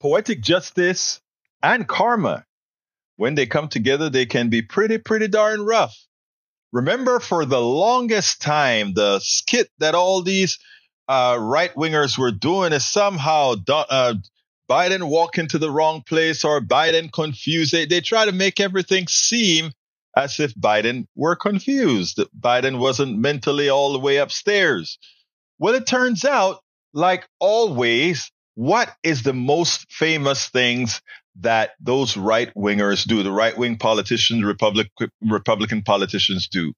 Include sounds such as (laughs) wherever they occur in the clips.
poetic justice and karma, when they come together, they can be pretty, pretty darn rough. Remember, for the longest time, the skit that all these uh, right wingers were doing is somehow uh, Biden walk into the wrong place or Biden confused. They, they try to make everything seem as if Biden were confused. Biden wasn't mentally all the way upstairs. Well, it turns out, like always, what is the most famous things that those right wingers do, the right wing politicians, Republic, Republican politicians do?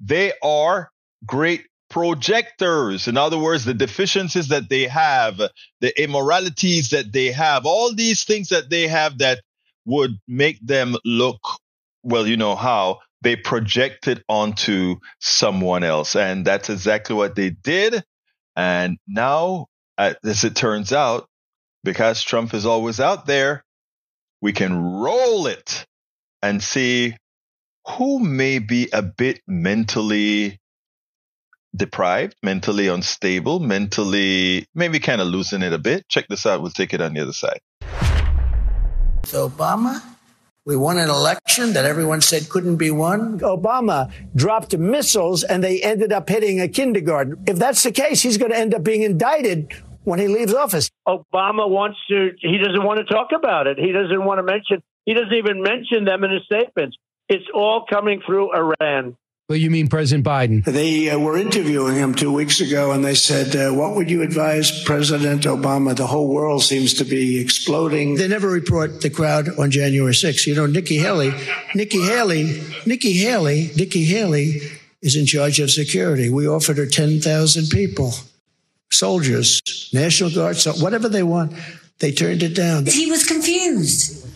They are great projectors. In other words, the deficiencies that they have, the immoralities that they have, all these things that they have that would make them look, well, you know how, they project it onto someone else. And that's exactly what they did. And now, as it turns out, because Trump is always out there, we can roll it and see who may be a bit mentally deprived, mentally unstable, mentally maybe kind of losing it a bit. Check this out. We'll take it on the other side. Obama, we won an election that everyone said couldn't be won. Obama dropped missiles and they ended up hitting a kindergarten. If that's the case, he's going to end up being indicted when he leaves office. Obama wants to, he doesn't want to talk about it. He doesn't want to mention, he doesn't even mention them in his statements. It's all coming through Iran. Well, you mean President Biden? They uh, were interviewing him two weeks ago, and they said, uh, "What would you advise President Obama? The whole world seems to be exploding." They never report the crowd on January 6th. You know, Nikki Haley, Nikki Haley, Nikki Haley, Nikki Haley is in charge of security. We offered her 10,000 people, soldiers, National Guard, so whatever they want. They turned it down. He was confused.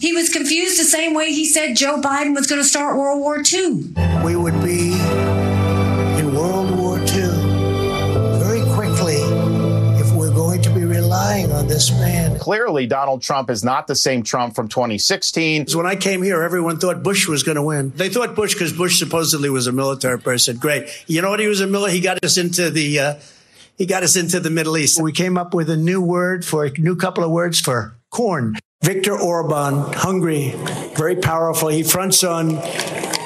He was confused the same way he said Joe Biden was going to start World War II. We would be in World War II very quickly if we're going to be relying on this man. Clearly, Donald Trump is not the same Trump from 2016. When I came here, everyone thought Bush was going to win. They thought Bush because Bush supposedly was a military person. Great. You know what? He was a military. He got us into the. Uh, he got us into the Middle East. We came up with a new word for a new couple of words for corn. Viktor Orban, Hungary, very powerful. He fronts on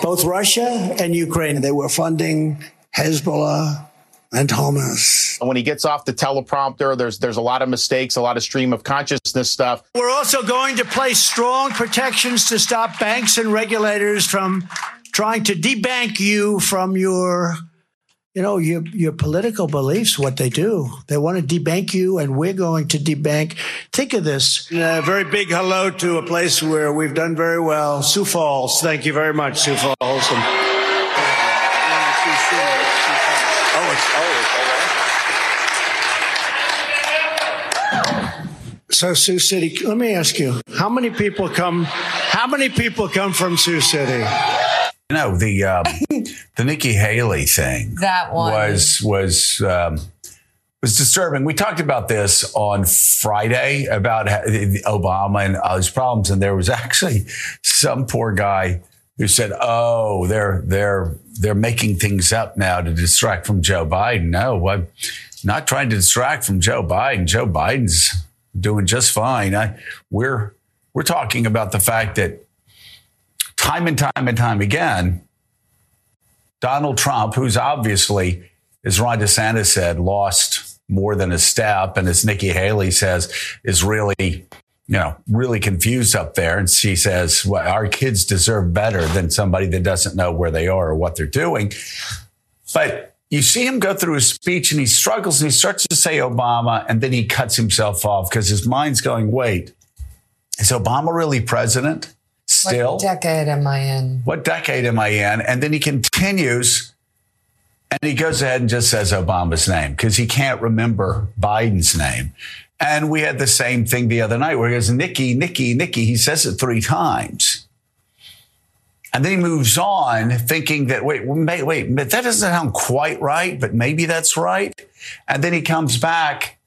both Russia and Ukraine. They were funding Hezbollah and Hamas. When he gets off the teleprompter, there's there's a lot of mistakes, a lot of stream of consciousness stuff. We're also going to place strong protections to stop banks and regulators from trying to debank you from your you know, your your political beliefs, what they do. They want to debank you, and we're going to debank. Think of this. A very big hello to a place where we've done very well, Sioux Falls. Thank you very much, Sioux Falls. And, oh, oh, So Sioux City, let me ask you, how many people come how many people come from Sioux City? You know the uh, (laughs) the Nikki Haley thing. That one was was um, was disturbing. We talked about this on Friday about Obama and all his problems, and there was actually some poor guy who said, "Oh, they're they're they're making things up now to distract from Joe Biden." No, I'm not trying to distract from Joe Biden. Joe Biden's doing just fine. I, we're we're talking about the fact that time and time and time again, Donald Trump, who's obviously, as Ron DeSantis said, lost more than a step, and as Nikki Haley says, is really, you know, really confused up there. And she says, well, our kids deserve better than somebody that doesn't know where they are or what they're doing. But you see him go through his speech and he struggles and he starts to say Obama and then he cuts himself off because his mind's going, wait, is Obama really president? Still, what decade am I in? What decade am I in? And then he continues and he goes ahead and just says Obama's name because he can't remember Biden's name. And we had the same thing the other night where he goes, Nikki, Nikki, Nikki. He says it three times. And then he moves on thinking that, wait, wait, wait, but that doesn't sound quite right, but maybe that's right. And then he comes back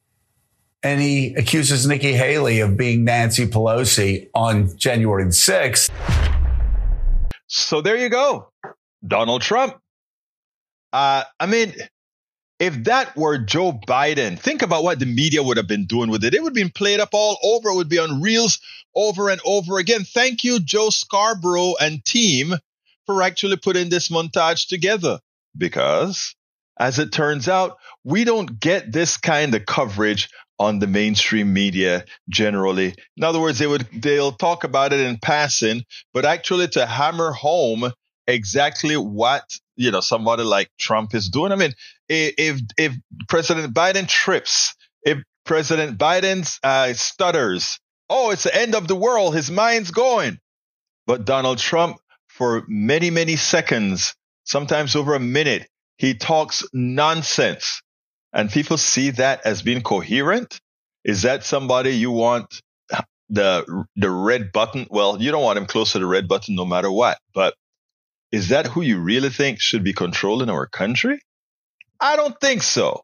and he accuses Nikki Haley of being Nancy Pelosi on January 6th. So there you go. Donald Trump. Uh, I mean, if that were Joe Biden, think about what the media would have been doing with it. It would have been played up all over. It would be on reels over and over again. Thank you, Joe Scarborough and team, for actually putting this montage together. Because, as it turns out, we don't get this kind of coverage on the mainstream media generally. In other words, they would they'll talk about it in passing, but actually to hammer home exactly what you know somebody like Trump is doing. I mean, if if President Biden trips, if President Biden uh, stutters, oh, it's the end of the world. His mind's going. But Donald Trump, for many many seconds, sometimes over a minute, he talks nonsense, and people see that as being coherent. Is that somebody you want the the red button? Well, you don't want him close to the red button no matter what, but is that who you really think should be controlling our country? I don't think so.